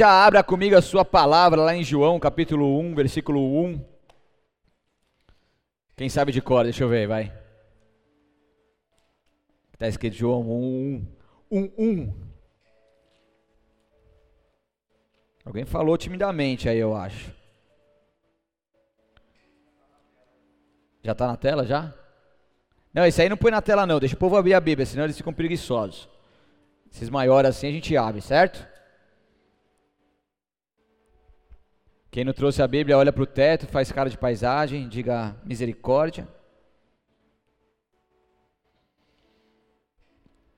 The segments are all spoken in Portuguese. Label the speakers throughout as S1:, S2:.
S1: Já abra comigo a sua palavra lá em João, capítulo 1, versículo 1. Quem sabe de cor, deixa eu ver, vai. Está escrito João 1, 1, 1. Alguém falou timidamente aí, eu acho. Já está na tela já? Não, esse aí não põe na tela não, deixa o povo abrir a Bíblia, senão eles ficam preguiçosos. Esses maiores assim a gente abre, certo? Quem não trouxe a Bíblia, olha para o teto, faz cara de paisagem, diga misericórdia.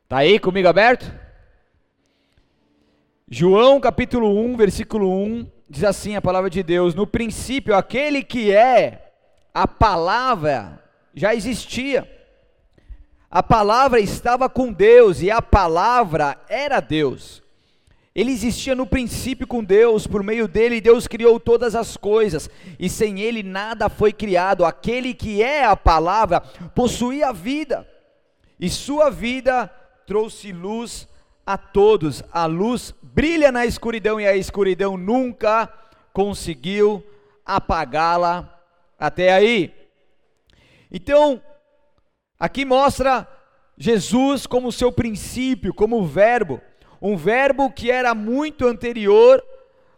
S1: Tá aí comigo aberto? João capítulo 1, versículo 1, diz assim a palavra de Deus: No princípio, aquele que é a palavra já existia. A palavra estava com Deus e a palavra era Deus. Ele existia no princípio com Deus, por meio dele Deus criou todas as coisas, e sem ele nada foi criado. Aquele que é a palavra possuía a vida, e sua vida trouxe luz a todos. A luz brilha na escuridão e a escuridão nunca conseguiu apagá-la. Até aí. Então, Aqui mostra Jesus como seu princípio, como verbo, um verbo que era muito anterior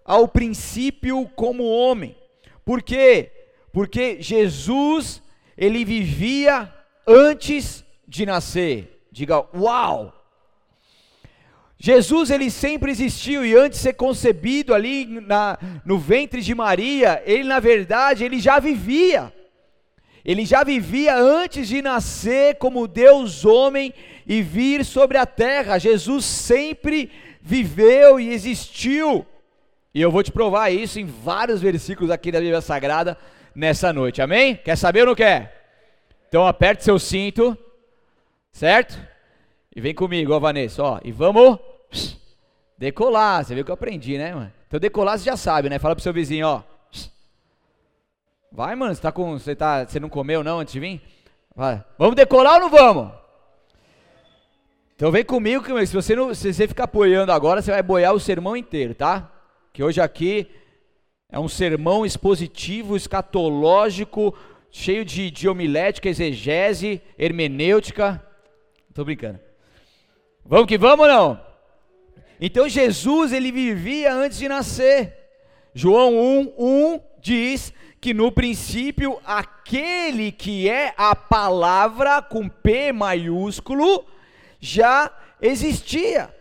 S1: ao princípio como homem. Por quê? Porque Jesus, ele vivia antes de nascer. Diga, uau! Jesus ele sempre existiu e antes de ser concebido ali na, no ventre de Maria, ele na verdade ele já vivia. Ele já vivia antes de nascer como Deus homem e vir sobre a terra. Jesus sempre viveu e existiu. E eu vou te provar isso em vários versículos aqui da Bíblia Sagrada nessa noite. Amém? Quer saber ou não quer? Então aperte seu cinto, certo? E vem comigo, ó Vanessa, ó, e vamos decolar. Você viu que eu aprendi, né, mano? Então decolar você já sabe, né? Fala pro seu vizinho, ó. Vai, mano, você tá com. Você, tá, você não comeu não antes de vir? Vai. Vamos decolar ou não vamos? Então vem comigo, que se você, não, se você ficar apoiando agora, você vai boiar o sermão inteiro, tá? Que hoje aqui é um sermão expositivo, escatológico, cheio de, de homilética, exegese, hermenêutica. Tô brincando. Vamos que vamos ou não? Então Jesus, ele vivia antes de nascer. João 1, 1 diz que no princípio aquele que é a palavra com P maiúsculo já existia.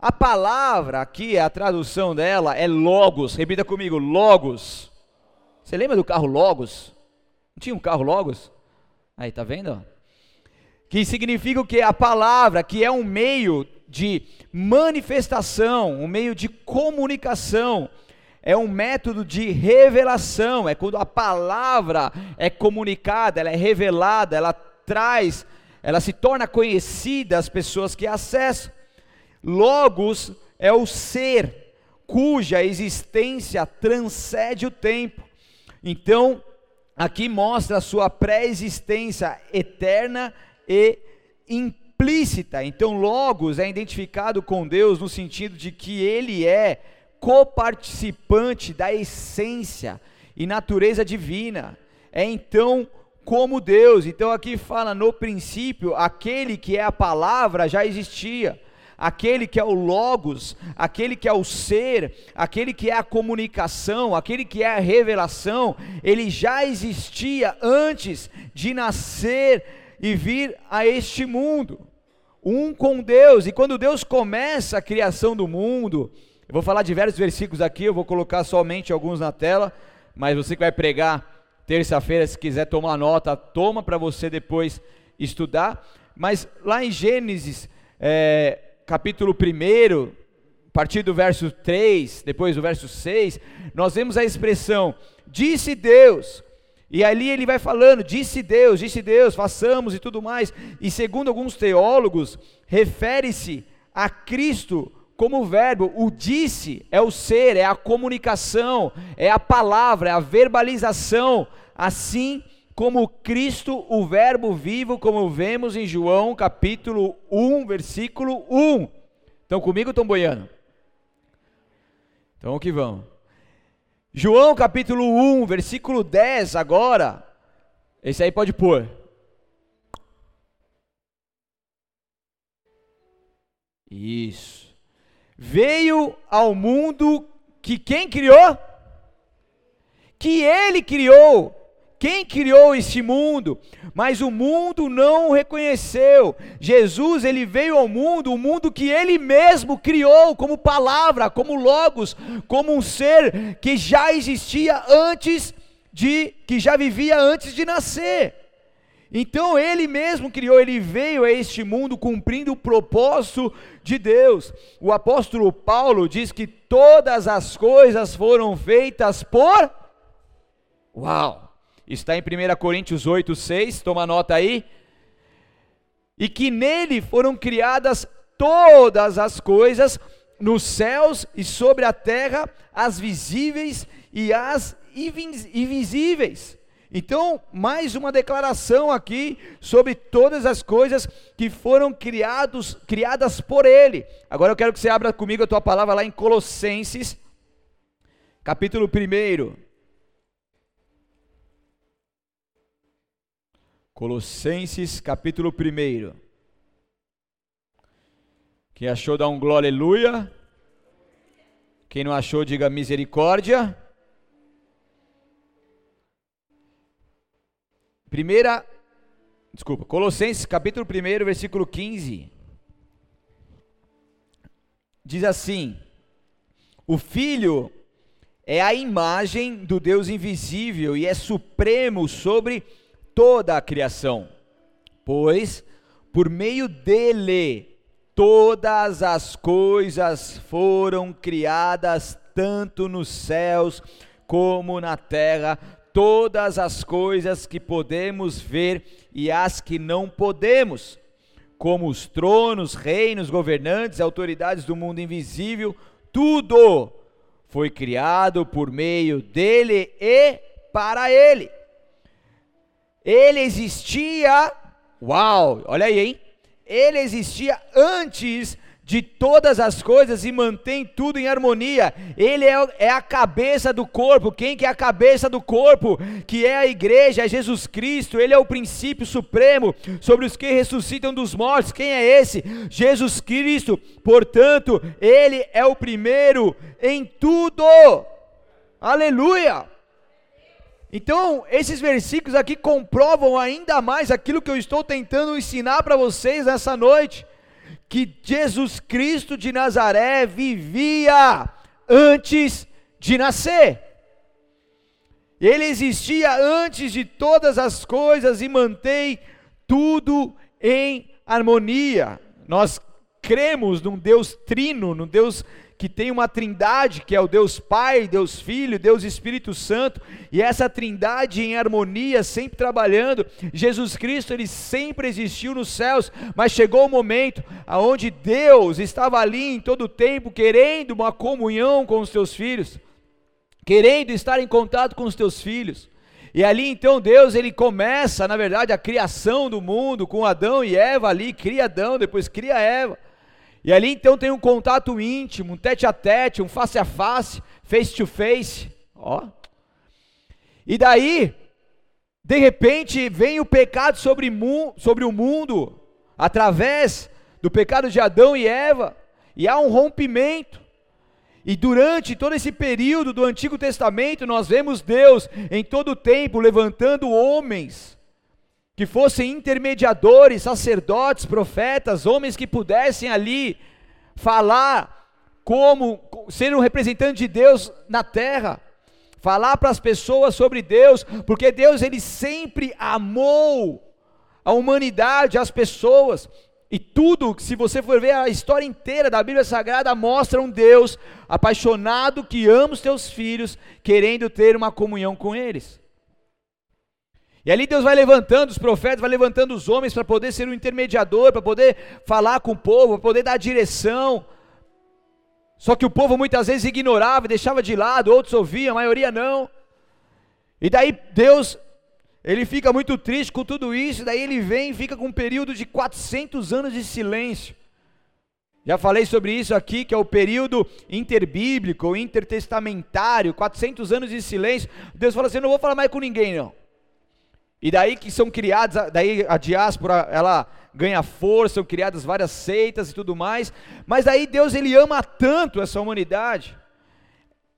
S1: A palavra aqui, a tradução dela é logos. Repita comigo, logos. Você lembra do carro Logos? Não tinha um carro Logos? Aí, tá vendo? Que significa o que? A palavra, que é um meio de manifestação, um meio de comunicação é um método de revelação, é quando a palavra é comunicada, ela é revelada, ela traz, ela se torna conhecida às pessoas que acessam. Logos é o ser, cuja existência transcende o tempo. Então, aqui mostra a sua pré-existência eterna e implícita. Então, Logos é identificado com Deus no sentido de que ele é coparticipante da essência e natureza divina. É então como Deus. Então aqui fala no princípio, aquele que é a palavra já existia. Aquele que é o logos, aquele que é o ser, aquele que é a comunicação, aquele que é a revelação, ele já existia antes de nascer e vir a este mundo. Um com Deus, e quando Deus começa a criação do mundo, eu vou falar diversos versículos aqui, eu vou colocar somente alguns na tela, mas você que vai pregar terça-feira, se quiser tomar nota, toma para você depois estudar. Mas lá em Gênesis, é, capítulo 1, a partir do verso 3, depois do verso 6, nós vemos a expressão: disse Deus. E ali ele vai falando, disse Deus, disse Deus, façamos e tudo mais. E segundo alguns teólogos, refere-se a Cristo como verbo, o disse é o ser, é a comunicação, é a palavra, é a verbalização, assim como Cristo, o verbo vivo, como vemos em João capítulo 1, versículo 1. Estão comigo, estão boiando? Então que vamos. João capítulo 1, versículo 10 agora. Esse aí pode pôr. Isso. Veio ao mundo que quem criou? Que ele criou. Quem criou este mundo? Mas o mundo não o reconheceu. Jesus, ele veio ao mundo, o mundo que ele mesmo criou como palavra, como logos, como um ser que já existia antes de que já vivia antes de nascer. Então ele mesmo criou, ele veio a este mundo cumprindo o propósito de Deus. O apóstolo Paulo diz que todas as coisas foram feitas por Uau! está em 1 Coríntios 8, 6, toma nota aí. E que nele foram criadas todas as coisas, nos céus e sobre a terra, as visíveis e as invisíveis. Então, mais uma declaração aqui sobre todas as coisas que foram criados, criadas por Ele. Agora eu quero que você abra comigo a tua palavra lá em Colossenses, capítulo 1. Colossenses capítulo 1. Quem achou, dá um glória aleluia. Quem não achou, diga misericórdia. Primeira, desculpa, Colossenses capítulo 1, versículo 15. Diz assim: O Filho é a imagem do Deus invisível e é supremo sobre toda a criação, pois por meio dele todas as coisas foram criadas, tanto nos céus como na terra, todas as coisas que podemos ver e as que não podemos, como os tronos, reinos, governantes, autoridades do mundo invisível, tudo foi criado por meio dele e para ele. Ele existia, uau, olha aí, hein? Ele existia antes de todas as coisas e mantém tudo em harmonia. Ele é, é, a cabeça do corpo. Quem que é a cabeça do corpo? Que é a igreja, é Jesus Cristo. Ele é o princípio supremo sobre os que ressuscitam dos mortos. Quem é esse? Jesus Cristo. Portanto, ele é o primeiro em tudo. Aleluia! Então, esses versículos aqui comprovam ainda mais aquilo que eu estou tentando ensinar para vocês nessa noite: que Jesus Cristo de Nazaré vivia antes de nascer. Ele existia antes de todas as coisas e mantém tudo em harmonia. Nós cremos num Deus trino, num Deus que tem uma trindade, que é o Deus Pai, Deus Filho, Deus Espírito Santo, e essa trindade em harmonia, sempre trabalhando. Jesus Cristo, ele sempre existiu nos céus, mas chegou o momento aonde Deus estava ali em todo o tempo, querendo uma comunhão com os seus filhos, querendo estar em contato com os teus filhos. E ali então Deus ele começa, na verdade, a criação do mundo com Adão e Eva ali, cria Adão, depois cria Eva. E ali então tem um contato íntimo, um tete a tete, um face a face, face to face, ó. E daí, de repente, vem o pecado sobre, sobre o mundo, através do pecado de Adão e Eva, e há um rompimento. E durante todo esse período do Antigo Testamento, nós vemos Deus em todo o tempo levantando homens que fossem intermediadores, sacerdotes, profetas, homens que pudessem ali falar como ser um representante de Deus na terra, falar para as pessoas sobre Deus, porque Deus ele sempre amou a humanidade, as pessoas, e tudo, se você for ver a história inteira da Bíblia Sagrada, mostra um Deus apaixonado que ama os teus filhos, querendo ter uma comunhão com eles. E ali Deus vai levantando os profetas, vai levantando os homens para poder ser um intermediador, para poder falar com o povo, para poder dar direção. Só que o povo muitas vezes ignorava deixava de lado, outros ouviam, a maioria não. E daí Deus, ele fica muito triste com tudo isso, daí ele vem e fica com um período de 400 anos de silêncio. Já falei sobre isso aqui, que é o período interbíblico, intertestamentário, 400 anos de silêncio. Deus fala assim: não vou falar mais com ninguém, não. E daí que são criados, daí a diáspora, ela ganha força, são criadas várias seitas e tudo mais. Mas daí Deus ele ama tanto essa humanidade.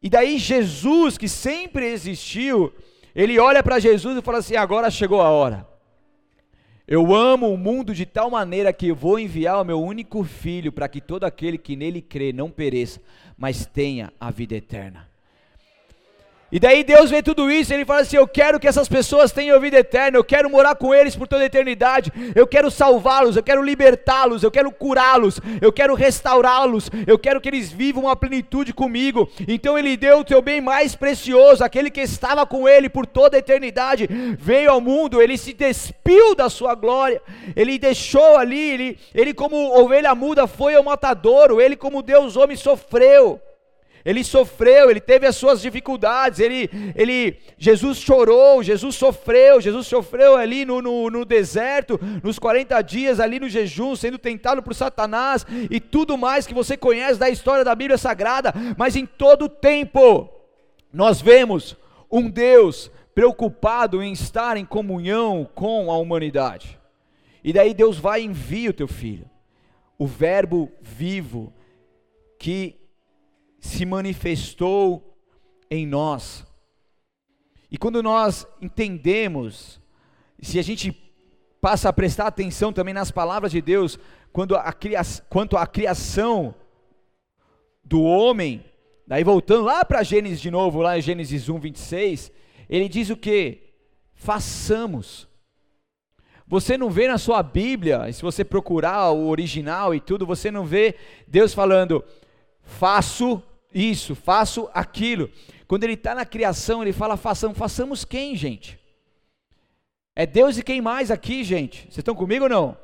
S1: E daí Jesus, que sempre existiu, ele olha para Jesus e fala assim: agora chegou a hora. Eu amo o mundo de tal maneira que vou enviar o meu único filho para que todo aquele que nele crê não pereça, mas tenha a vida eterna. E daí Deus vê tudo isso ele fala assim: Eu quero que essas pessoas tenham vida eterna, eu quero morar com eles por toda a eternidade, eu quero salvá-los, eu quero libertá-los, eu quero curá-los, eu quero restaurá-los, eu quero que eles vivam uma plenitude comigo. Então ele deu o teu bem mais precioso, aquele que estava com ele por toda a eternidade, veio ao mundo, ele se despiu da sua glória, ele deixou ali, ele, ele como ovelha muda foi ao matadouro, ele como Deus homem sofreu. Ele sofreu, ele teve as suas dificuldades, ele, ele, Jesus chorou, Jesus sofreu, Jesus sofreu ali no, no, no, deserto, nos 40 dias ali no jejum, sendo tentado por Satanás e tudo mais que você conhece da história da Bíblia Sagrada, mas em todo tempo nós vemos um Deus preocupado em estar em comunhão com a humanidade. E daí Deus vai e envia o teu filho, o Verbo vivo, que se manifestou em nós. E quando nós entendemos, se a gente passa a prestar atenção também nas palavras de Deus, quando a quanto à criação do homem, daí voltando lá para Gênesis de novo, lá em Gênesis 1, 26, ele diz o que? Façamos. Você não vê na sua Bíblia, se você procurar o original e tudo, você não vê Deus falando, faço isso, faço aquilo. Quando ele está na criação, ele fala façamos. Façamos quem, gente? É Deus e quem mais aqui, gente? Vocês estão comigo ou não?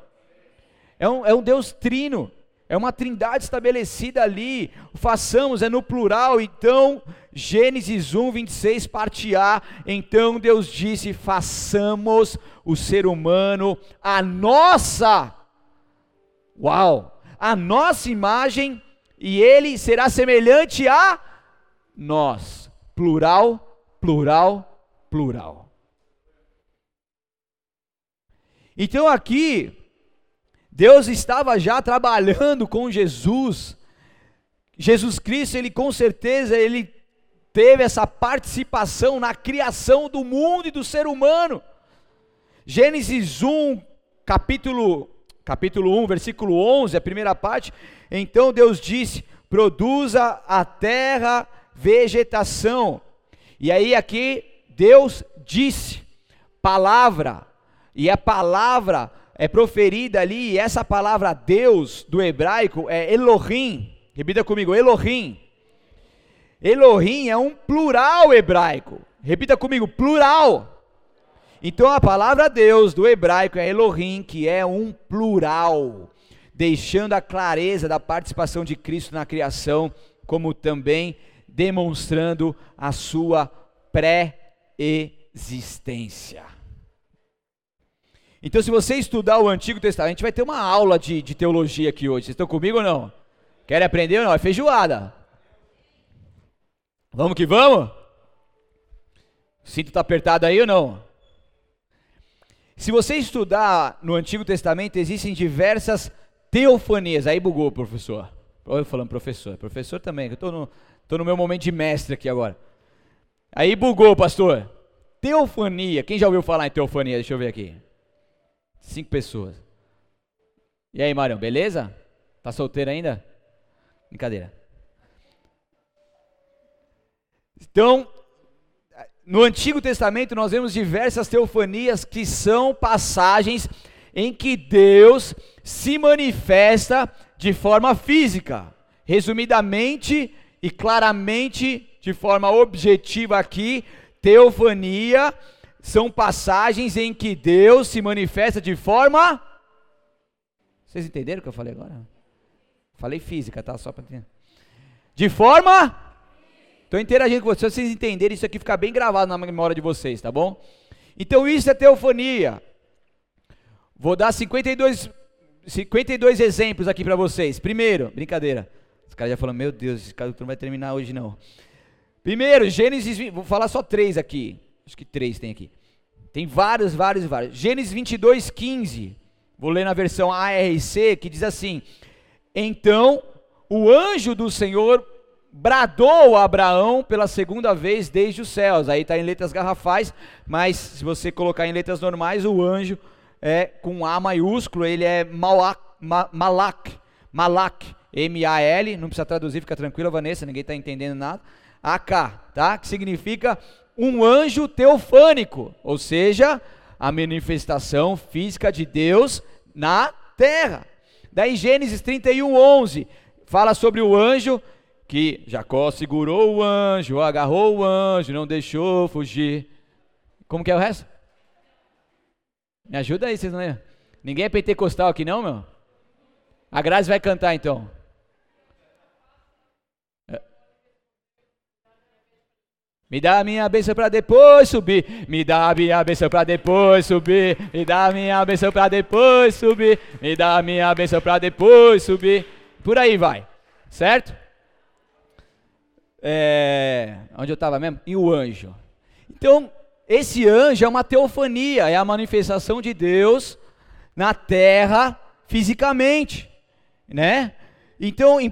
S1: É um, é um Deus trino. É uma trindade estabelecida ali. Façamos é no plural. Então, Gênesis 1, 26, parte A. Então Deus disse: façamos o ser humano a nossa. Uau! A nossa imagem e ele será semelhante a nós. Plural, plural, plural. Então aqui, Deus estava já trabalhando com Jesus. Jesus Cristo, ele com certeza, ele teve essa participação na criação do mundo e do ser humano. Gênesis 1, capítulo capítulo 1, versículo 11, a primeira parte. Então Deus disse: produza a terra vegetação. E aí aqui Deus disse, palavra, e a palavra é proferida ali, e essa palavra Deus do hebraico é Elohim. Repita comigo, Elohim. Elohim é um plural hebraico. Repita comigo, plural. Então a palavra Deus do hebraico é Elohim, que é um plural, deixando a clareza da participação de Cristo na criação, como também demonstrando a sua pré-existência. Então, se você estudar o Antigo Testamento, vai ter uma aula de, de teologia aqui hoje. Vocês estão comigo ou não? Querem aprender ou não? É feijoada. Vamos que vamos? O cinto está apertado aí ou não? Se você estudar no Antigo Testamento, existem diversas teofanias. Aí bugou, professor. Olha eu falando professor. Professor também, eu estou no, tô no meu momento de mestre aqui agora. Aí bugou, pastor. Teofania. Quem já ouviu falar em teofania? Deixa eu ver aqui. Cinco pessoas. E aí, Marião, beleza? Tá solteiro ainda? Brincadeira. Então, no Antigo Testamento nós vemos diversas teofanias que são passagens em que Deus se manifesta de forma física. Resumidamente e claramente, de forma objetiva aqui, teofania são passagens em que Deus se manifesta de forma. Vocês entenderam o que eu falei agora? Falei física, tá? Só para. De forma Estou interagindo com vocês, vocês entenderem, isso aqui fica bem gravado na memória de vocês, tá bom? Então isso é teofonia. Vou dar 52 52 exemplos aqui para vocês. Primeiro, brincadeira. Os caras já falam, meu Deus, esse cara não vai terminar hoje não. Primeiro, Gênesis, vou falar só três aqui. Acho que três tem aqui. Tem vários, vários, vários. Gênesis 22, 15. Vou ler na versão ARC, que diz assim: Então o anjo do Senhor bradou Abraão pela segunda vez desde os céus. Aí está em letras garrafais, mas se você colocar em letras normais, o anjo é com A maiúsculo, ele é Malak, Malak, Malak M-A-L, não precisa traduzir, fica tranquila, Vanessa, ninguém está entendendo nada. AK, tá? Que significa um anjo teofânico, ou seja, a manifestação física de Deus na terra. Daí Gênesis 31, 11, fala sobre o anjo que Jacó segurou o anjo, agarrou o anjo, não deixou fugir. Como que é o resto? Me ajuda aí, vocês não lembram? Ninguém é pentecostal aqui não, meu? A Grazi vai cantar então. Me dá a minha bênção para depois subir. Me dá a minha bênção para depois subir. Me dá a minha bênção para depois subir. Me dá a minha bênção para depois subir. Por aí vai. Certo? É, onde eu estava mesmo? E o anjo. Então, esse anjo é uma teofania, é a manifestação de Deus na terra fisicamente, né? Então, em 1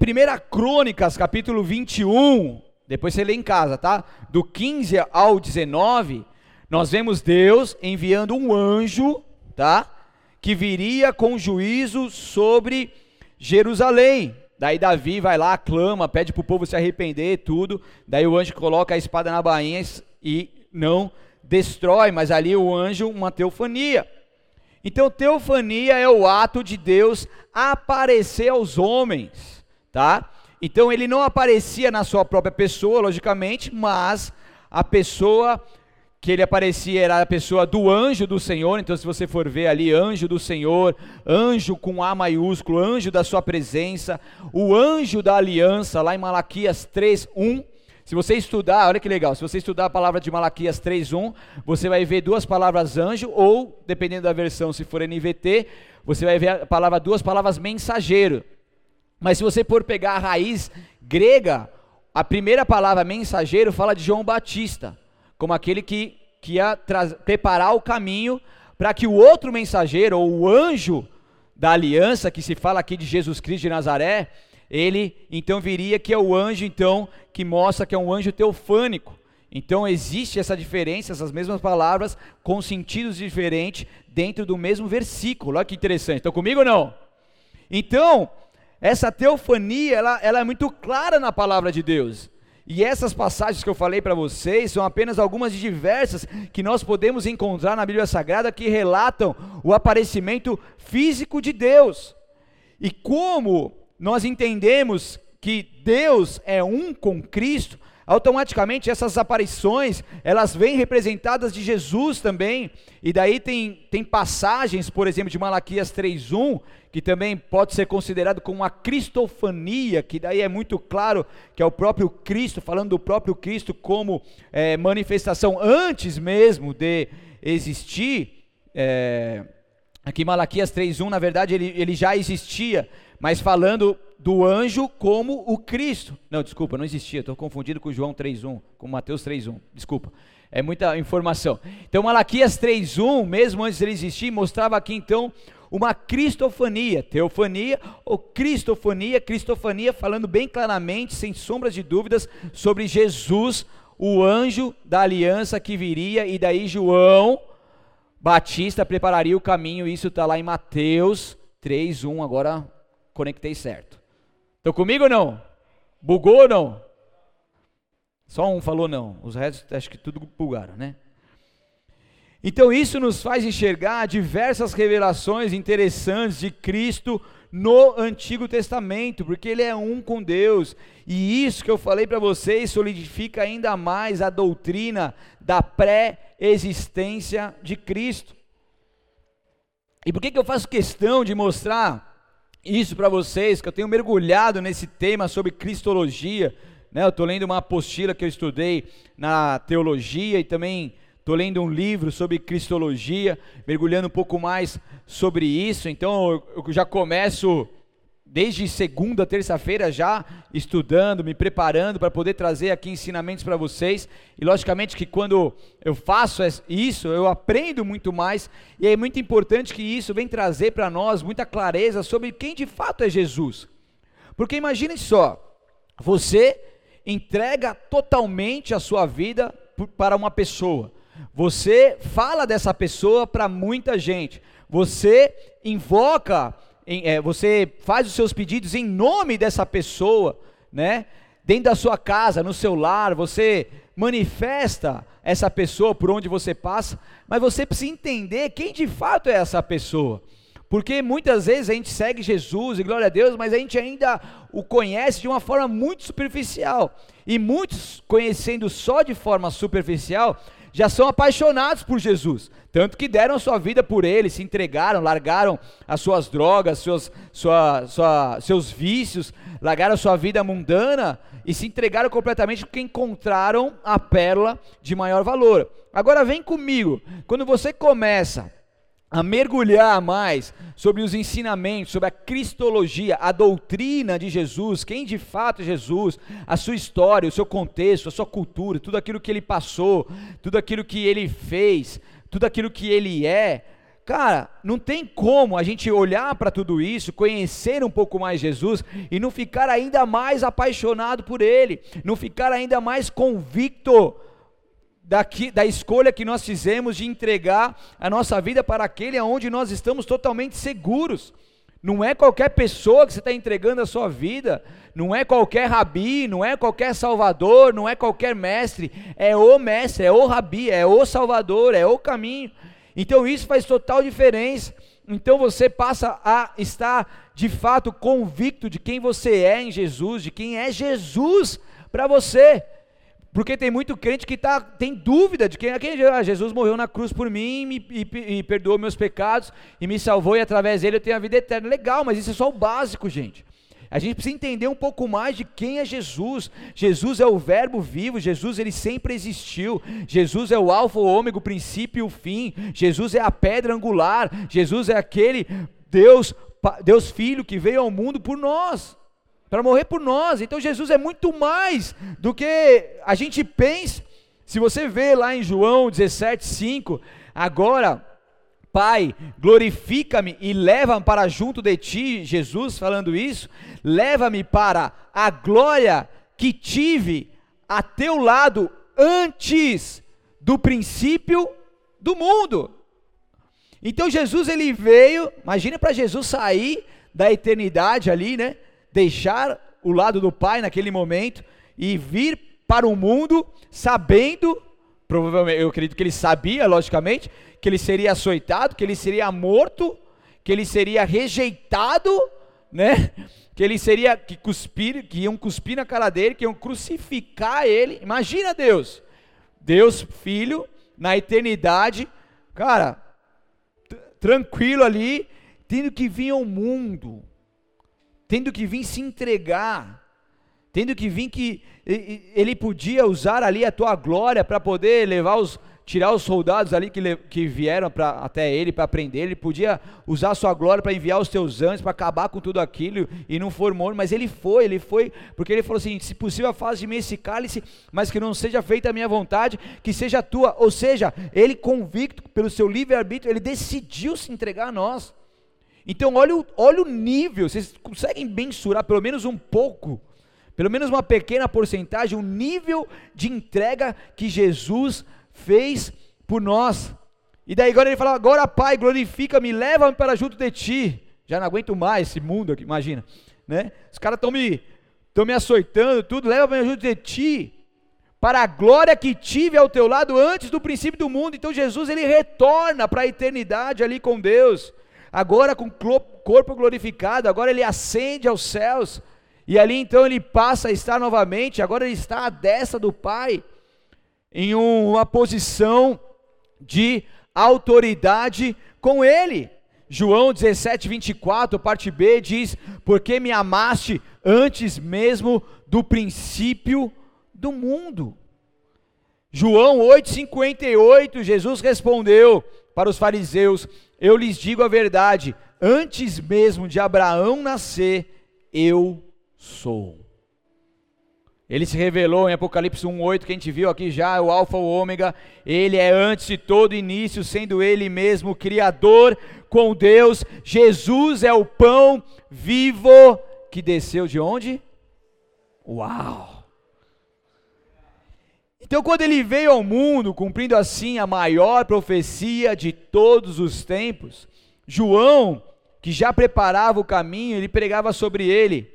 S1: Crônicas, capítulo 21, depois você lê em casa, tá? Do 15 ao 19, nós vemos Deus enviando um anjo, tá? Que viria com juízo sobre Jerusalém. Daí Davi vai lá, clama, pede para o povo se arrepender, tudo. Daí o anjo coloca a espada na bainha e não destrói, mas ali o anjo, uma teofania. Então, teofania é o ato de Deus aparecer aos homens, tá? Então ele não aparecia na sua própria pessoa, logicamente, mas a pessoa que ele aparecia era a pessoa do anjo do Senhor. Então, se você for ver ali, anjo do Senhor, anjo com A maiúsculo, anjo da sua presença, o anjo da aliança, lá em Malaquias 3:1. Se você estudar, olha que legal, se você estudar a palavra de Malaquias 3:1, você vai ver duas palavras anjo ou, dependendo da versão, se for NVT, você vai ver a palavra duas palavras mensageiro. Mas se você for pegar a raiz grega, a primeira palavra mensageiro fala de João Batista, como aquele que, que ia preparar o caminho para que o outro mensageiro, ou o anjo da aliança, que se fala aqui de Jesus Cristo de Nazaré, ele então viria que é o anjo então que mostra que é um anjo teofânico. Então existe essa diferença, essas mesmas palavras com sentidos diferentes dentro do mesmo versículo. Olha que interessante. Estão comigo ou não? Então, essa teofania, ela, ela é muito clara na palavra de Deus. E essas passagens que eu falei para vocês são apenas algumas de diversas que nós podemos encontrar na Bíblia Sagrada que relatam o aparecimento físico de Deus. E como nós entendemos que Deus é um com Cristo, automaticamente essas aparições, elas vêm representadas de Jesus também, e daí tem, tem passagens, por exemplo, de Malaquias 3.1, que também pode ser considerado como uma cristofania, que daí é muito claro que é o próprio Cristo, falando do próprio Cristo como é, manifestação antes mesmo de existir, é, aqui Malaquias 3.1, na verdade, ele, ele já existia, mas falando do anjo como o Cristo. Não, desculpa, não existia, estou confundido com João 3.1, com Mateus 3.1, desculpa. É muita informação. Então, Malaquias 3.1, mesmo antes dele existir, mostrava aqui então uma cristofania, teofania ou cristofania, cristofania falando bem claramente, sem sombras de dúvidas, sobre Jesus, o anjo da aliança que viria, e daí João Batista prepararia o caminho, isso está lá em Mateus 3.1, agora conectei certo. Estão comigo ou não? Bugou ou não? Só um falou não, os restos acho que tudo bugaram, né? Então isso nos faz enxergar diversas revelações interessantes de Cristo no Antigo Testamento, porque ele é um com Deus. E isso que eu falei para vocês solidifica ainda mais a doutrina da pré-existência de Cristo. E por que, que eu faço questão de mostrar isso para vocês, que eu tenho mergulhado nesse tema sobre cristologia. Né? Eu estou lendo uma apostila que eu estudei na teologia e também estou lendo um livro sobre cristologia, mergulhando um pouco mais sobre isso, então eu já começo desde segunda, terça-feira já estudando, me preparando para poder trazer aqui ensinamentos para vocês. E logicamente que quando eu faço isso, eu aprendo muito mais, e é muito importante que isso venha trazer para nós muita clareza sobre quem de fato é Jesus. Porque imagine só, você entrega totalmente a sua vida para uma pessoa. Você fala dessa pessoa para muita gente. Você invoca em, é, você faz os seus pedidos em nome dessa pessoa, né? Dentro da sua casa, no seu lar, você manifesta essa pessoa por onde você passa, mas você precisa entender quem de fato é essa pessoa. Porque muitas vezes a gente segue Jesus e glória a Deus, mas a gente ainda o conhece de uma forma muito superficial. E muitos, conhecendo só de forma superficial, já são apaixonados por Jesus, tanto que deram sua vida por ele, se entregaram, largaram as suas drogas, seus, sua, sua, seus vícios, largaram sua vida mundana e se entregaram completamente porque encontraram a pérola de maior valor. Agora vem comigo, quando você começa a mergulhar mais sobre os ensinamentos, sobre a cristologia, a doutrina de Jesus, quem de fato é Jesus, a sua história, o seu contexto, a sua cultura, tudo aquilo que ele passou, tudo aquilo que ele fez, tudo aquilo que ele é. Cara, não tem como a gente olhar para tudo isso, conhecer um pouco mais Jesus e não ficar ainda mais apaixonado por ele, não ficar ainda mais convicto daqui, da escolha que nós fizemos de entregar a nossa vida para aquele onde nós estamos totalmente seguros. Não é qualquer pessoa que você está entregando a sua vida, não é qualquer rabi, não é qualquer salvador, não é qualquer mestre, é o mestre, é o rabi, é o salvador, é o caminho. Então isso faz total diferença. Então você passa a estar de fato convicto de quem você é em Jesus, de quem é Jesus para você. Porque tem muito crente que tá, tem dúvida de quem é quem ah, Jesus morreu na cruz por mim me, e, e perdoou meus pecados e me salvou e através dele eu tenho a vida eterna. Legal, mas isso é só o básico, gente. A gente precisa entender um pouco mais de quem é Jesus. Jesus é o verbo vivo, Jesus ele sempre existiu. Jesus é o alfa, o ômega, o princípio e o fim. Jesus é a pedra angular. Jesus é aquele Deus, Deus filho que veio ao mundo por nós para morrer por nós. Então Jesus é muito mais do que a gente pensa. Se você vê lá em João 17:5, agora Pai, glorifica-me e leva-me para junto de ti, Jesus falando isso, leva-me para a glória que tive a teu lado antes do princípio do mundo. Então Jesus ele veio, imagina para Jesus sair da eternidade ali, né? Deixar o lado do pai naquele momento e vir para o mundo sabendo, provavelmente, eu acredito que ele sabia, logicamente, que ele seria açoitado, que ele seria morto, que ele seria rejeitado, né? Que ele seria que cuspir, que iam cuspir na cara dele, que iam crucificar ele. Imagina Deus, Deus Filho na eternidade, cara, tranquilo ali, tendo que vir ao mundo tendo que vir se entregar, tendo que vir que ele podia usar ali a tua glória para poder levar os tirar os soldados ali que, que vieram pra, até ele para prender, ele podia usar a sua glória para enviar os teus anjos para acabar com tudo aquilo e não formou, mas ele foi, ele foi, porque ele falou assim: se possível, faz de mim esse cálice, mas que não seja feita a minha vontade, que seja a tua. Ou seja, ele convicto pelo seu livre-arbítrio, ele decidiu se entregar a nós. Então, olha o, olha o nível, vocês conseguem mensurar pelo menos um pouco, pelo menos uma pequena porcentagem, o nível de entrega que Jesus fez por nós. E daí agora ele fala: Agora, Pai, glorifica-me, leva-me para junto de ti. Já não aguento mais esse mundo aqui, imagina. Né? Os caras estão me, me açoitando, tudo, leva-me junto de ti. Para a glória que tive ao teu lado antes do princípio do mundo. Então Jesus ele retorna para a eternidade ali com Deus agora com corpo glorificado, agora ele ascende aos céus, e ali então ele passa a estar novamente, agora ele está à destra do Pai, em uma posição de autoridade com ele. João 17, 24, parte B, diz: Porque me amaste antes mesmo do princípio do mundo. João 8,58, Jesus respondeu para os fariseus: Eu lhes digo a verdade, antes mesmo de Abraão nascer, eu sou. Ele se revelou em Apocalipse 1:8, que a gente viu aqui já, o alfa, o ômega, ele é antes de todo início, sendo ele mesmo criador com Deus. Jesus é o pão vivo que desceu de onde? Uau! Então, quando ele veio ao mundo, cumprindo assim a maior profecia de todos os tempos, João, que já preparava o caminho, ele pregava sobre ele.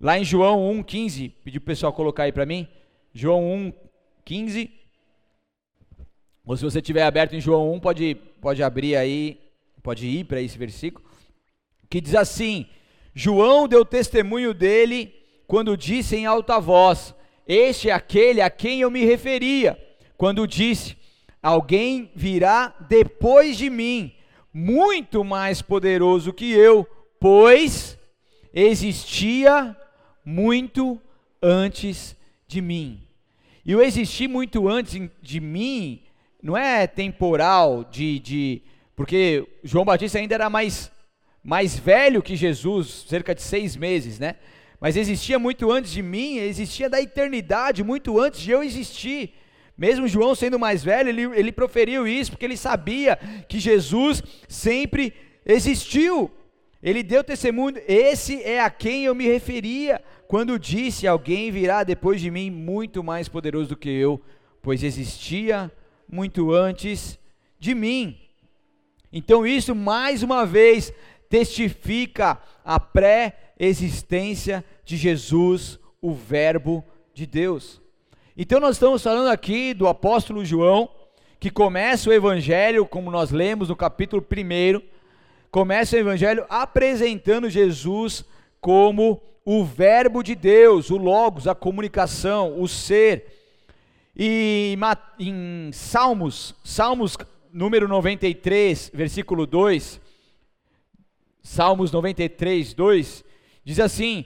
S1: Lá em João 1,15, pedi o pessoal colocar aí para mim. João 1,15. Ou se você tiver aberto em João 1, pode, pode abrir aí, pode ir para esse versículo. Que diz assim: João deu testemunho dele quando disse em alta voz: este é aquele a quem eu me referia, quando disse: Alguém virá depois de mim, muito mais poderoso que eu, pois existia muito antes de mim. E o existir muito antes de mim não é temporal, de, de porque João Batista ainda era mais, mais velho que Jesus, cerca de seis meses, né? Mas existia muito antes de mim, existia da eternidade, muito antes de eu existir. Mesmo João sendo mais velho, ele, ele proferiu isso porque ele sabia que Jesus sempre existiu. Ele deu testemunho, esse é a quem eu me referia quando disse: Alguém virá depois de mim muito mais poderoso do que eu, pois existia muito antes de mim. Então, isso mais uma vez testifica a pré existência de Jesus, o Verbo de Deus. Então, nós estamos falando aqui do apóstolo João, que começa o evangelho, como nós lemos no capítulo 1, começa o evangelho apresentando Jesus como o Verbo de Deus, o Logos, a comunicação, o ser. E em Salmos, Salmos número 93, versículo 2, Salmos 93, 2, Diz assim: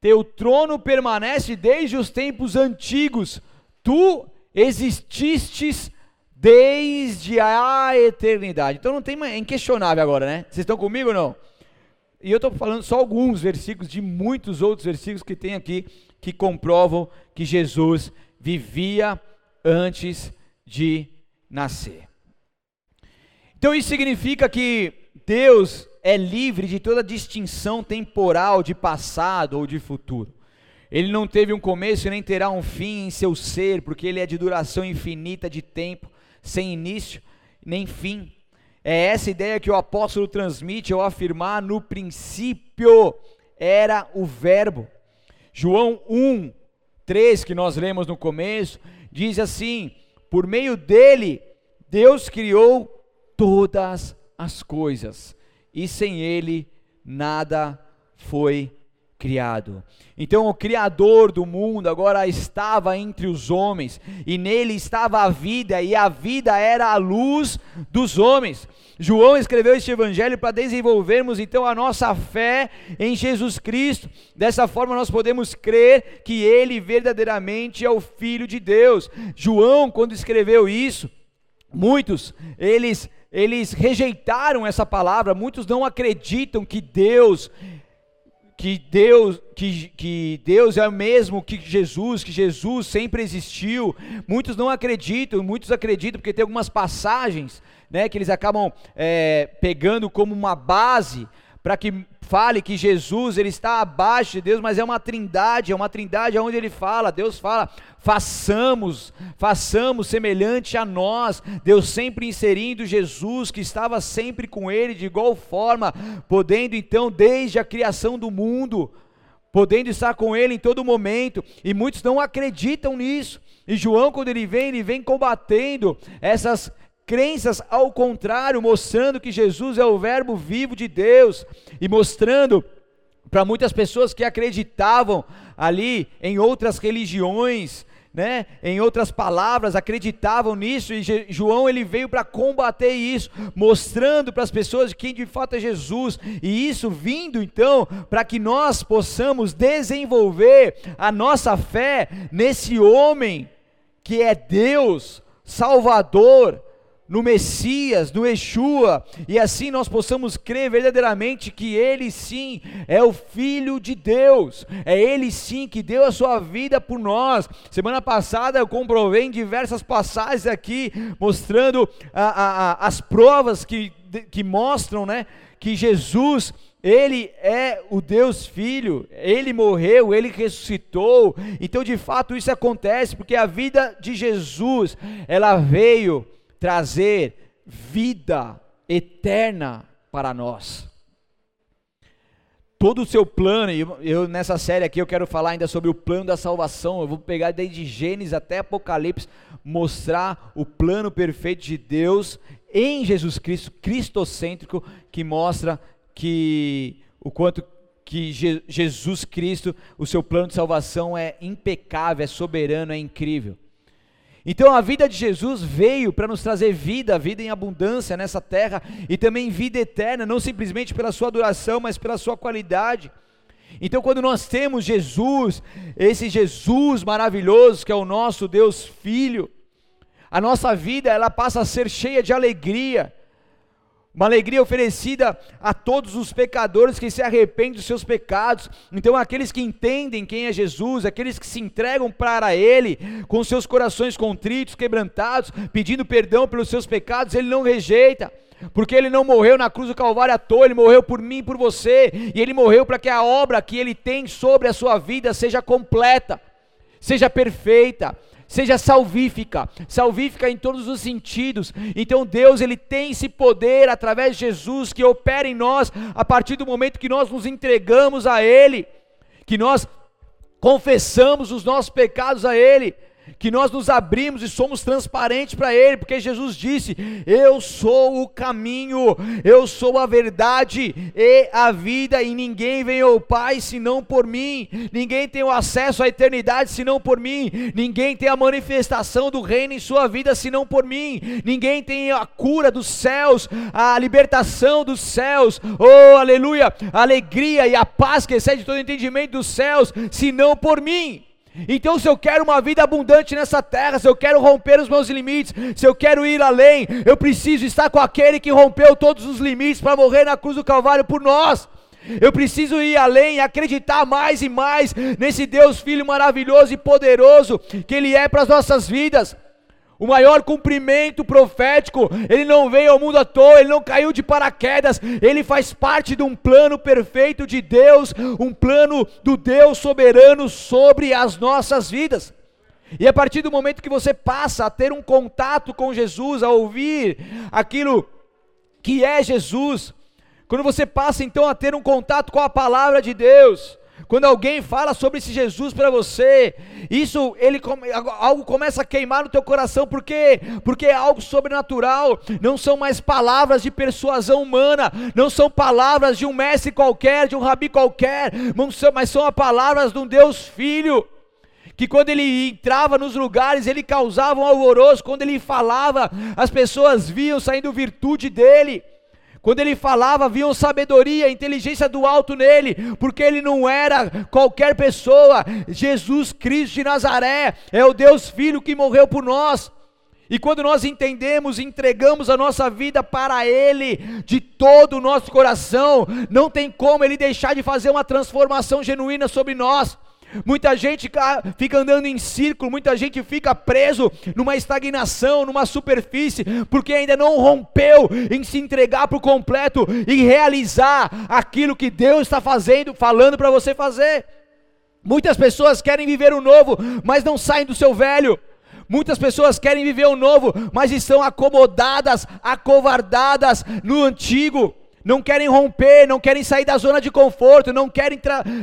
S1: Teu trono permanece desde os tempos antigos, tu exististes desde a eternidade. Então não tem é inquestionável agora, né? Vocês estão comigo ou não? E eu estou falando só alguns versículos de muitos outros versículos que tem aqui que comprovam que Jesus vivia antes de nascer. Então isso significa que Deus é livre de toda distinção temporal de passado ou de futuro. Ele não teve um começo e nem terá um fim em seu ser, porque ele é de duração infinita de tempo, sem início nem fim. É essa ideia que o apóstolo transmite ao afirmar: no princípio era o Verbo. João 1, 3, que nós lemos no começo, diz assim: por meio dele, Deus criou todas as coisas e sem ele nada foi criado. Então o Criador do mundo agora estava entre os homens, e nele estava a vida, e a vida era a luz dos homens. João escreveu este evangelho para desenvolvermos então a nossa fé em Jesus Cristo. Dessa forma nós podemos crer que ele verdadeiramente é o filho de Deus. João, quando escreveu isso, muitos eles eles rejeitaram essa palavra, muitos não acreditam que Deus que Deus que, que Deus é o mesmo que Jesus, que Jesus sempre existiu. Muitos não acreditam, muitos acreditam porque tem algumas passagens, né, que eles acabam é, pegando como uma base para que fale que Jesus ele está abaixo de Deus, mas é uma trindade, é uma trindade onde ele fala, Deus fala, façamos, façamos semelhante a nós, Deus sempre inserindo Jesus que estava sempre com ele de igual forma, podendo então desde a criação do mundo, podendo estar com ele em todo momento, e muitos não acreditam nisso. E João, quando ele vem, ele vem combatendo essas crenças ao contrário, mostrando que Jesus é o Verbo vivo de Deus e mostrando para muitas pessoas que acreditavam ali em outras religiões, né, em outras palavras, acreditavam nisso e João ele veio para combater isso, mostrando para as pessoas quem de fato é Jesus, e isso vindo então para que nós possamos desenvolver a nossa fé nesse homem que é Deus, Salvador, no Messias, no Yeshua, e assim nós possamos crer verdadeiramente que Ele sim é o Filho de Deus, é Ele sim que deu a sua vida por nós. Semana passada eu comprovei em diversas passagens aqui, mostrando a, a, a, as provas que, que mostram né, que Jesus ele é o Deus Filho, ele morreu, ele ressuscitou. Então, de fato, isso acontece porque a vida de Jesus, ela veio trazer vida eterna para nós. Todo o seu plano, eu nessa série aqui eu quero falar ainda sobre o plano da salvação. Eu vou pegar desde Gênesis até Apocalipse, mostrar o plano perfeito de Deus em Jesus Cristo, cristocêntrico, que mostra que o quanto que Jesus Cristo, o seu plano de salvação é impecável, é soberano, é incrível. Então a vida de Jesus veio para nos trazer vida, vida em abundância nessa terra e também vida eterna, não simplesmente pela sua duração, mas pela sua qualidade. Então quando nós temos Jesus, esse Jesus maravilhoso que é o nosso Deus Filho, a nossa vida ela passa a ser cheia de alegria uma alegria oferecida a todos os pecadores que se arrependem dos seus pecados. Então, aqueles que entendem quem é Jesus, aqueles que se entregam para Ele, com seus corações contritos, quebrantados, pedindo perdão pelos seus pecados, Ele não rejeita. Porque ele não morreu na cruz do Calvário à toa, ele morreu por mim por você, e ele morreu para que a obra que ele tem sobre a sua vida seja completa, seja perfeita seja salvífica, salvífica em todos os sentidos. Então Deus ele tem esse poder através de Jesus que opera em nós a partir do momento que nós nos entregamos a ele, que nós confessamos os nossos pecados a ele que nós nos abrimos e somos transparentes para Ele, porque Jesus disse: Eu sou o caminho, eu sou a verdade e a vida, e ninguém vem ao Pai senão por mim, ninguém tem o acesso à eternidade senão por mim, ninguém tem a manifestação do reino em sua vida senão por mim, ninguém tem a cura dos céus, a libertação dos céus, oh aleluia, a alegria e a paz que excede todo entendimento dos céus, senão por mim. Então, se eu quero uma vida abundante nessa terra, se eu quero romper os meus limites, se eu quero ir além, eu preciso estar com aquele que rompeu todos os limites para morrer na cruz do Calvário por nós. Eu preciso ir além e acreditar mais e mais nesse Deus Filho maravilhoso e poderoso que Ele é para as nossas vidas. O maior cumprimento profético, ele não veio ao mundo à toa, ele não caiu de paraquedas, ele faz parte de um plano perfeito de Deus, um plano do Deus soberano sobre as nossas vidas. E a partir do momento que você passa a ter um contato com Jesus, a ouvir aquilo que é Jesus, quando você passa então a ter um contato com a palavra de Deus, quando alguém fala sobre esse Jesus para você, isso ele algo começa a queimar no teu coração, por quê? Porque é algo sobrenatural, não são mais palavras de persuasão humana, não são palavras de um mestre qualquer, de um rabi qualquer, mas são as palavras de um Deus Filho que quando ele entrava nos lugares, ele causava um alvoroço, quando ele falava, as pessoas viam saindo virtude dele. Quando ele falava, viam sabedoria, inteligência do alto nele, porque ele não era qualquer pessoa. Jesus Cristo de Nazaré é o Deus Filho que morreu por nós. E quando nós entendemos entregamos a nossa vida para Ele, de todo o nosso coração, não tem como Ele deixar de fazer uma transformação genuína sobre nós. Muita gente fica andando em círculo, muita gente fica preso numa estagnação, numa superfície, porque ainda não rompeu em se entregar por completo e realizar aquilo que Deus está fazendo, falando para você fazer. Muitas pessoas querem viver o novo, mas não saem do seu velho. Muitas pessoas querem viver o novo, mas estão acomodadas, acovardadas no antigo não querem romper, não querem sair da zona de conforto, não querem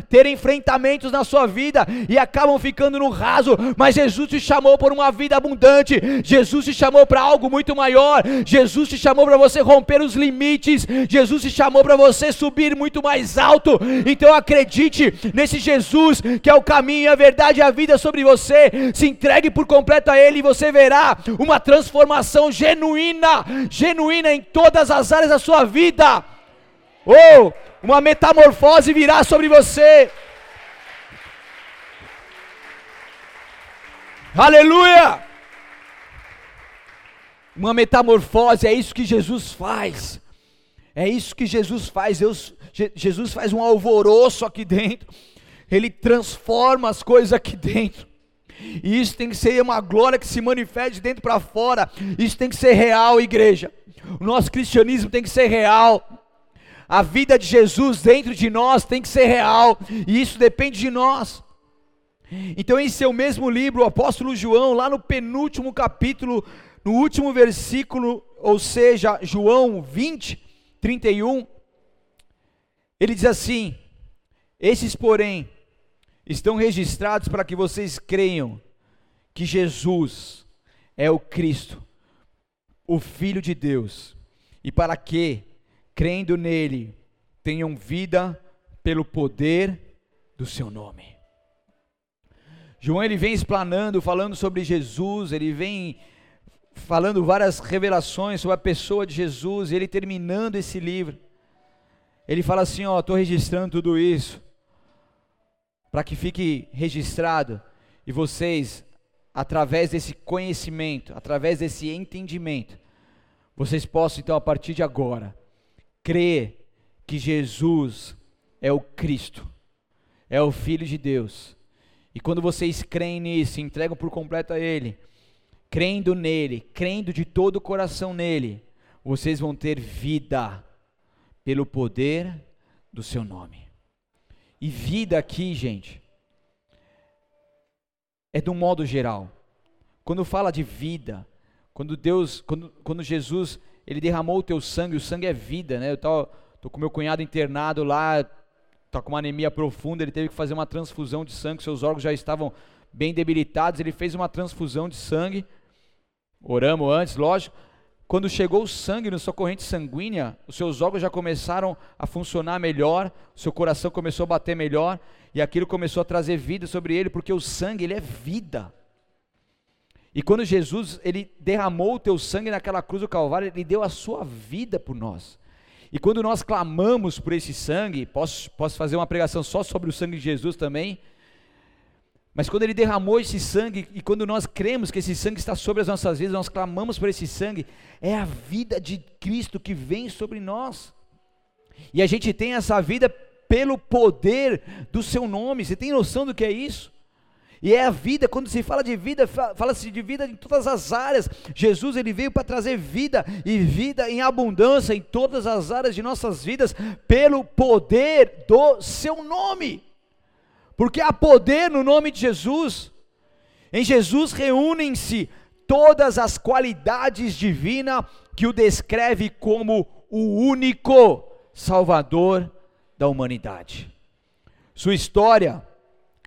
S1: ter enfrentamentos na sua vida e acabam ficando no raso. Mas Jesus te chamou por uma vida abundante, Jesus te chamou para algo muito maior, Jesus te chamou para você romper os limites, Jesus te chamou para você subir muito mais alto. Então acredite nesse Jesus que é o caminho, a verdade e a vida sobre você. Se entregue por completo a Ele e você verá uma transformação genuína, genuína em todas as áreas da sua vida ou uma metamorfose virá sobre você. Aleluia! uma metamorfose, é isso que Jesus faz. É isso que Jesus faz. Deus, Jesus faz um alvoroço aqui dentro. Ele transforma as coisas aqui dentro. E isso tem que ser uma glória que se manifeste de dentro para fora. Isso tem que ser real, igreja. O nosso cristianismo tem que ser real. A vida de Jesus dentro de nós tem que ser real. E isso depende de nós. Então, em seu mesmo livro, o apóstolo João, lá no penúltimo capítulo, no último versículo, ou seja, João 20, 31, ele diz assim: Esses, porém, estão registrados para que vocês creiam que Jesus é o Cristo, o Filho de Deus, e para que, crendo nele, tenham vida pelo poder do seu nome. João ele vem explanando, falando sobre Jesus, ele vem falando várias revelações sobre a pessoa de Jesus, e ele terminando esse livro, ele fala assim: Ó, estou registrando tudo isso, para que fique registrado, e vocês, através desse conhecimento, através desse entendimento, vocês possam então, a partir de agora, crer que Jesus é o Cristo, é o Filho de Deus e quando vocês creem nisso, entregam por completo a Ele, crendo nele, crendo de todo o coração nele, vocês vão ter vida pelo poder do seu nome. E vida aqui, gente, é de um modo geral. Quando fala de vida, quando Deus, quando, quando Jesus, ele derramou o teu sangue, o sangue é vida, né? Eu tô, tô com meu cunhado internado lá, está com uma anemia profunda, ele teve que fazer uma transfusão de sangue, seus órgãos já estavam bem debilitados, ele fez uma transfusão de sangue. Oramos antes, lógico. Quando chegou o sangue na sua corrente sanguínea, os seus órgãos já começaram a funcionar melhor, o seu coração começou a bater melhor, e aquilo começou a trazer vida sobre ele, porque o sangue, ele é vida. E quando Jesus, ele derramou o teu sangue naquela cruz do Calvário, ele deu a sua vida por nós. E quando nós clamamos por esse sangue, posso, posso fazer uma pregação só sobre o sangue de Jesus também. Mas quando ele derramou esse sangue, e quando nós cremos que esse sangue está sobre as nossas vidas, nós clamamos por esse sangue, é a vida de Cristo que vem sobre nós. E a gente tem essa vida pelo poder do seu nome. Você tem noção do que é isso? E é a vida, quando se fala de vida, fala-se de vida em todas as áreas. Jesus ele veio para trazer vida e vida em abundância em todas as áreas de nossas vidas pelo poder do seu nome. Porque há poder no nome de Jesus. Em Jesus reúnem-se todas as qualidades divinas que o descreve como o único Salvador da humanidade. Sua história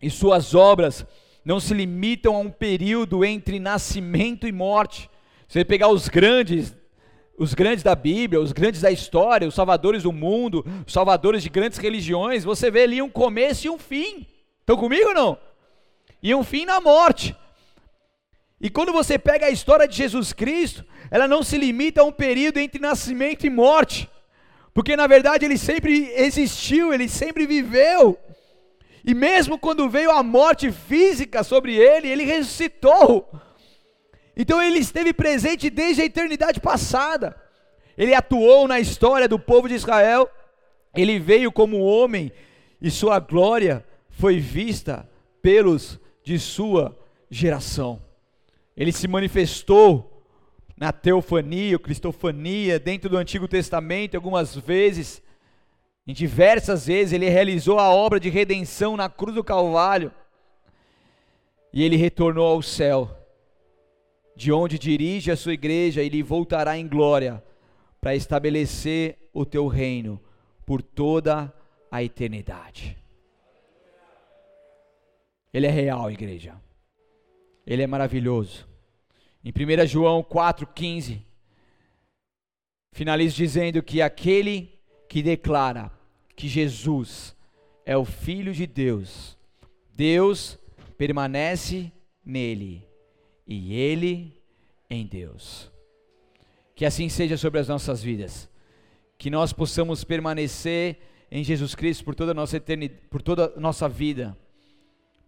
S1: e suas obras não se limitam a um período entre nascimento e morte. Você pegar os grandes, os grandes da Bíblia, os grandes da história, os salvadores do mundo, os salvadores de grandes religiões, você vê ali um começo e um fim. Estão comigo ou não? E um fim na morte. E quando você pega a história de Jesus Cristo, ela não se limita a um período entre nascimento e morte, porque na verdade ele sempre existiu, ele sempre viveu. E mesmo quando veio a morte física sobre ele, ele ressuscitou. Então ele esteve presente desde a eternidade passada. Ele atuou na história do povo de Israel. Ele veio como homem e sua glória foi vista pelos de sua geração. Ele se manifestou na teofania, ou cristofania, dentro do Antigo Testamento algumas vezes. Em diversas vezes ele realizou a obra de redenção na cruz do Calvário. E ele retornou ao céu, de onde dirige a sua igreja, e ele voltará em glória para estabelecer o teu reino por toda a eternidade. Ele é real, igreja. Ele é maravilhoso. Em 1 João 4,15, finaliza dizendo que aquele que declara que Jesus é o Filho de Deus. Deus permanece nele e ele em Deus. Que assim seja sobre as nossas vidas. Que nós possamos permanecer em Jesus Cristo por toda a nossa eternidade, por toda a nossa vida,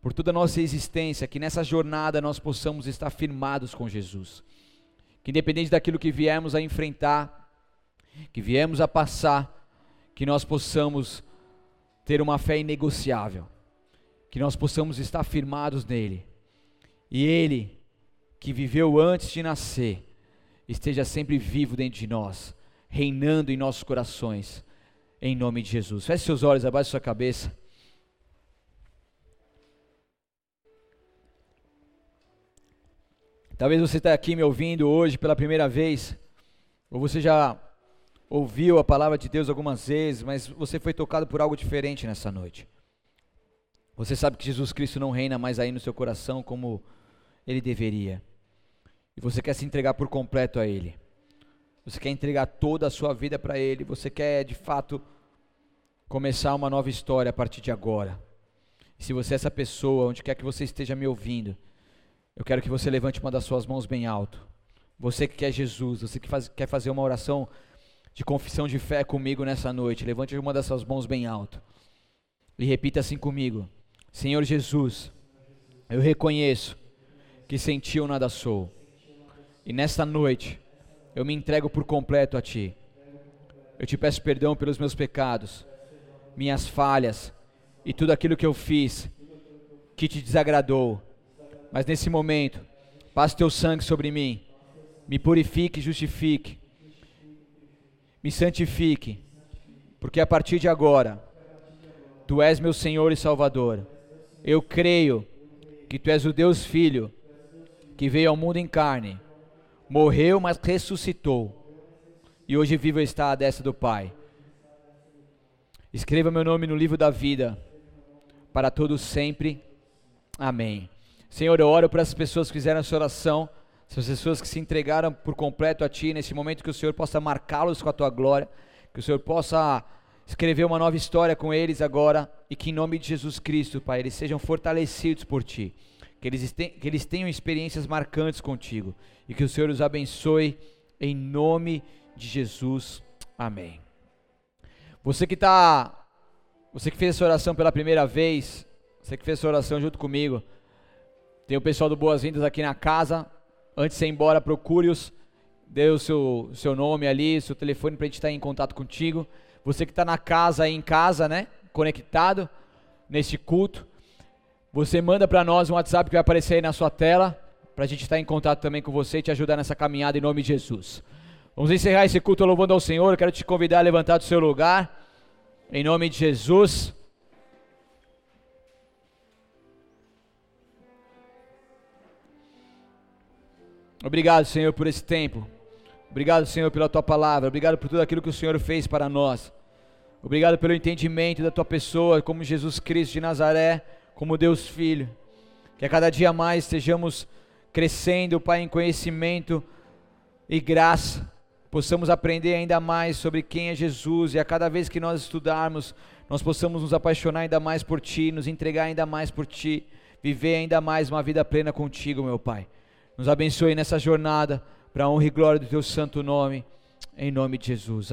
S1: por toda a nossa existência, que nessa jornada nós possamos estar firmados com Jesus. que independente daquilo que viemos a enfrentar, que viemos a passar, que nós possamos ter uma fé inegociável, que nós possamos estar firmados nele. E ele, que viveu antes de nascer, esteja sempre vivo dentro de nós, reinando em nossos corações, em nome de Jesus. Feche seus olhos, abaixe sua cabeça. Talvez você está aqui me ouvindo hoje pela primeira vez, ou você já ouviu a palavra de Deus algumas vezes, mas você foi tocado por algo diferente nessa noite. Você sabe que Jesus Cristo não reina mais aí no seu coração como ele deveria. E você quer se entregar por completo a Ele. Você quer entregar toda a sua vida para Ele. Você quer, de fato, começar uma nova história a partir de agora. E se você é essa pessoa, onde quer que você esteja me ouvindo, eu quero que você levante uma das suas mãos bem alto. Você que quer Jesus, você que faz, quer fazer uma oração de confissão de fé comigo nessa noite, levante uma das suas mãos bem alto. E repita assim comigo: Senhor Jesus, eu reconheço que sem ti eu nada sou. E nesta noite, eu me entrego por completo a ti. Eu te peço perdão pelos meus pecados, minhas falhas e tudo aquilo que eu fiz que te desagradou mas nesse momento, passe teu sangue sobre mim, me purifique e justifique, me santifique, porque a partir de agora, tu és meu Senhor e Salvador. Eu creio que tu és o Deus Filho que veio ao mundo em carne, morreu, mas ressuscitou, e hoje vivo está à destra do Pai. Escreva meu nome no livro da vida, para todos sempre. Amém. Senhor, eu oro para as pessoas que fizeram essa oração, essas pessoas que se entregaram por completo a Ti, nesse momento que o Senhor possa marcá-los com a Tua glória, que o Senhor possa escrever uma nova história com eles agora, e que em nome de Jesus Cristo, Pai, eles sejam fortalecidos por Ti, que eles, que eles tenham experiências marcantes contigo, e que o Senhor os abençoe, em nome de Jesus, amém. Você que está, você que fez essa oração pela primeira vez, você que fez essa oração junto comigo, tem o pessoal do Boas-Vindas aqui na casa. Antes de ir embora, procure-os. Dê o seu, seu nome ali, seu telefone para a gente estar em contato contigo. Você que está na casa aí em casa, né? Conectado neste culto. Você manda para nós um WhatsApp que vai aparecer aí na sua tela. Para a gente estar em contato também com você e te ajudar nessa caminhada em nome de Jesus. Vamos encerrar esse culto louvando ao Senhor. Eu quero te convidar a levantar do seu lugar. Em nome de Jesus. Obrigado, Senhor, por esse tempo. Obrigado, Senhor, pela tua palavra. Obrigado por tudo aquilo que o Senhor fez para nós. Obrigado pelo entendimento da tua pessoa, como Jesus Cristo de Nazaré, como Deus Filho. Que a cada dia mais estejamos crescendo, Pai, em conhecimento e graça. Possamos aprender ainda mais sobre quem é Jesus e a cada vez que nós estudarmos, nós possamos nos apaixonar ainda mais por Ti, nos entregar ainda mais por Ti, viver ainda mais uma vida plena contigo, meu Pai. Nos abençoe nessa jornada, para a honra e glória do teu santo nome, em nome de Jesus.